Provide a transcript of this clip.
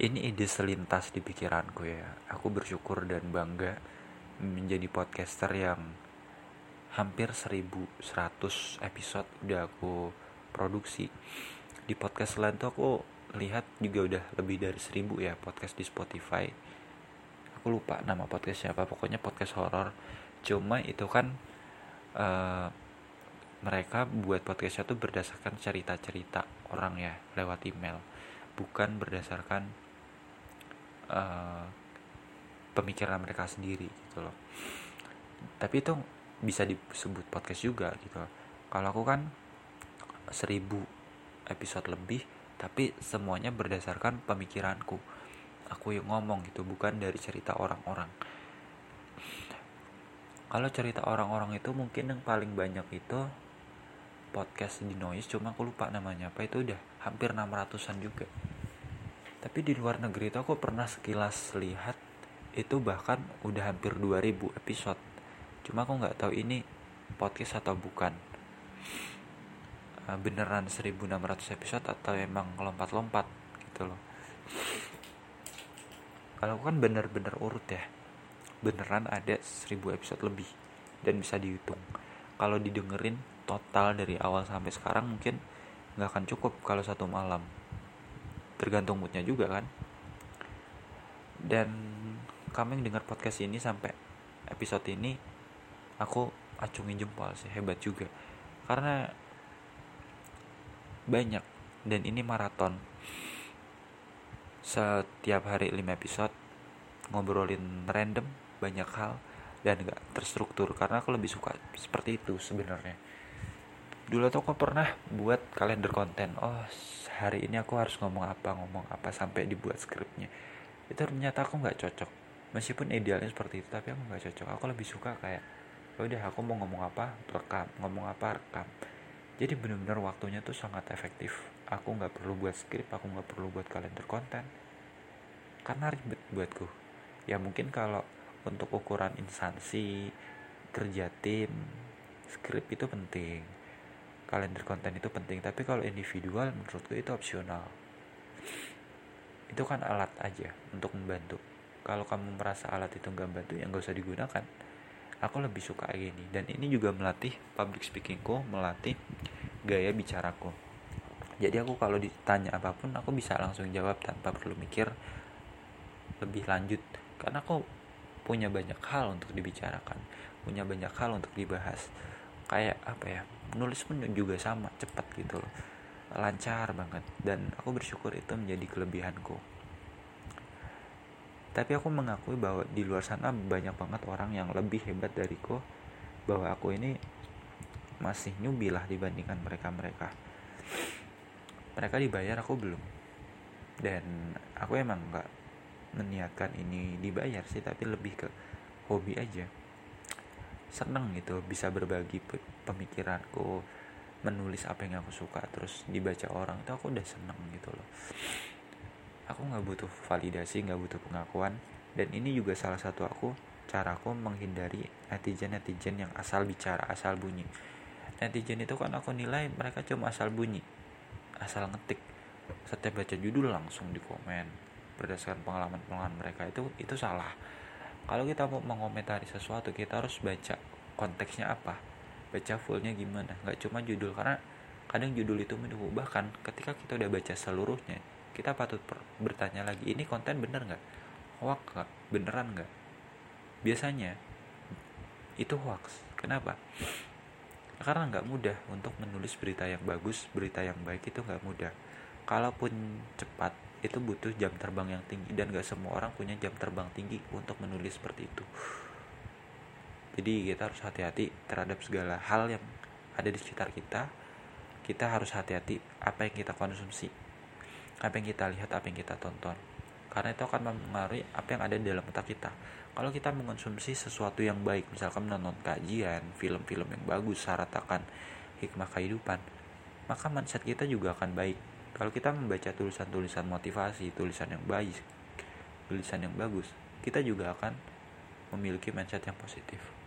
ini ide selintas di pikiranku ya. Aku bersyukur dan bangga menjadi podcaster yang hampir 1100 episode udah aku produksi. Di podcast lain tuh aku lihat juga udah lebih dari 1000 ya podcast di Spotify. Aku lupa nama podcastnya apa pokoknya podcast horor. Cuma itu kan uh, mereka buat podcastnya tuh berdasarkan cerita-cerita orang ya lewat email. Bukan berdasarkan uh, pemikiran mereka sendiri gitu loh. Tapi itu bisa disebut podcast juga gitu. Kalau aku kan seribu episode lebih tapi semuanya berdasarkan pemikiranku. Aku yang ngomong gitu bukan dari cerita orang-orang. Kalau cerita orang-orang itu mungkin yang paling banyak itu podcast di noise cuma aku lupa namanya apa itu udah hampir 600an juga tapi di luar negeri itu aku pernah sekilas lihat itu bahkan udah hampir 2000 episode. Cuma aku nggak tahu ini podcast atau bukan. Eh, beneran 1600 episode atau emang lompat-lompat gitu loh. Kalau aku kan bener-bener urut ya. Beneran ada 1000 episode lebih dan bisa dihitung. Kalau didengerin total dari awal sampai sekarang mungkin nggak akan cukup kalau satu malam tergantung moodnya juga kan. Dan kamu yang dengar podcast ini sampai episode ini aku acungin jempol sih hebat juga. Karena banyak dan ini maraton. Setiap hari 5 episode ngobrolin random banyak hal dan gak terstruktur. Karena aku lebih suka seperti itu sebenarnya dulu tuh aku pernah buat kalender konten. Oh hari ini aku harus ngomong apa ngomong apa sampai dibuat skripnya. Itu ternyata aku nggak cocok. Meskipun idealnya seperti itu tapi aku nggak cocok. Aku lebih suka kayak ya udah aku mau ngomong apa rekam ngomong apa rekam. Jadi benar-benar waktunya tuh sangat efektif. Aku nggak perlu buat skrip aku nggak perlu buat kalender konten. Karena ribet buatku. Ya mungkin kalau untuk ukuran instansi kerja tim skrip itu penting kalender konten itu penting tapi kalau individual menurutku itu opsional. Itu kan alat aja untuk membantu. Kalau kamu merasa alat itu nggak bantu ya nggak usah digunakan. Aku lebih suka gini dan ini juga melatih public speakingku melatih gaya bicaraku. Jadi aku kalau ditanya apa pun aku bisa langsung jawab tanpa perlu mikir lebih lanjut. Karena aku punya banyak hal untuk dibicarakan punya banyak hal untuk dibahas kayak apa ya nulis pun juga sama cepat gitu loh. Lancar banget. Dan aku bersyukur itu menjadi kelebihanku. Tapi aku mengakui bahwa di luar sana banyak banget orang yang lebih hebat dariku bahwa aku ini masih newbie lah dibandingkan mereka-mereka. Mereka dibayar aku belum. Dan aku emang nggak meniatkan ini dibayar sih tapi lebih ke hobi aja seneng gitu bisa berbagi pemikiranku menulis apa yang aku suka terus dibaca orang itu aku udah seneng gitu loh. Aku nggak butuh validasi nggak butuh pengakuan dan ini juga salah satu aku caraku menghindari netizen netizen yang asal bicara asal bunyi. Netizen itu kan aku nilai mereka cuma asal bunyi asal ngetik. Setiap baca judul langsung di komen berdasarkan pengalaman pengalaman mereka itu itu salah kalau kita mau mengomentari sesuatu kita harus baca konteksnya apa baca fullnya gimana. Nggak cuma judul karena kadang judul itu menunggu bahkan ketika kita udah baca seluruhnya kita patut bertanya lagi ini konten bener nggak? Hoax nggak? Beneran nggak? Biasanya itu hoax. Kenapa? Karena nggak mudah untuk menulis berita yang bagus berita yang baik itu nggak mudah. Kalaupun cepat itu butuh jam terbang yang tinggi dan gak semua orang punya jam terbang tinggi untuk menulis seperti itu. Jadi kita harus hati-hati terhadap segala hal yang ada di sekitar kita. Kita harus hati-hati apa yang kita konsumsi apa yang kita lihat apa yang kita tonton. Karena itu akan mempengaruhi apa yang ada di dalam otak kita. Kalau kita mengonsumsi sesuatu yang baik misalkan menonton kajian film-film yang bagus syarat akan hikmah kehidupan maka mindset kita juga akan baik kalau kita membaca tulisan-tulisan motivasi tulisan yang baik tulisan yang bagus kita juga akan memiliki mindset yang positif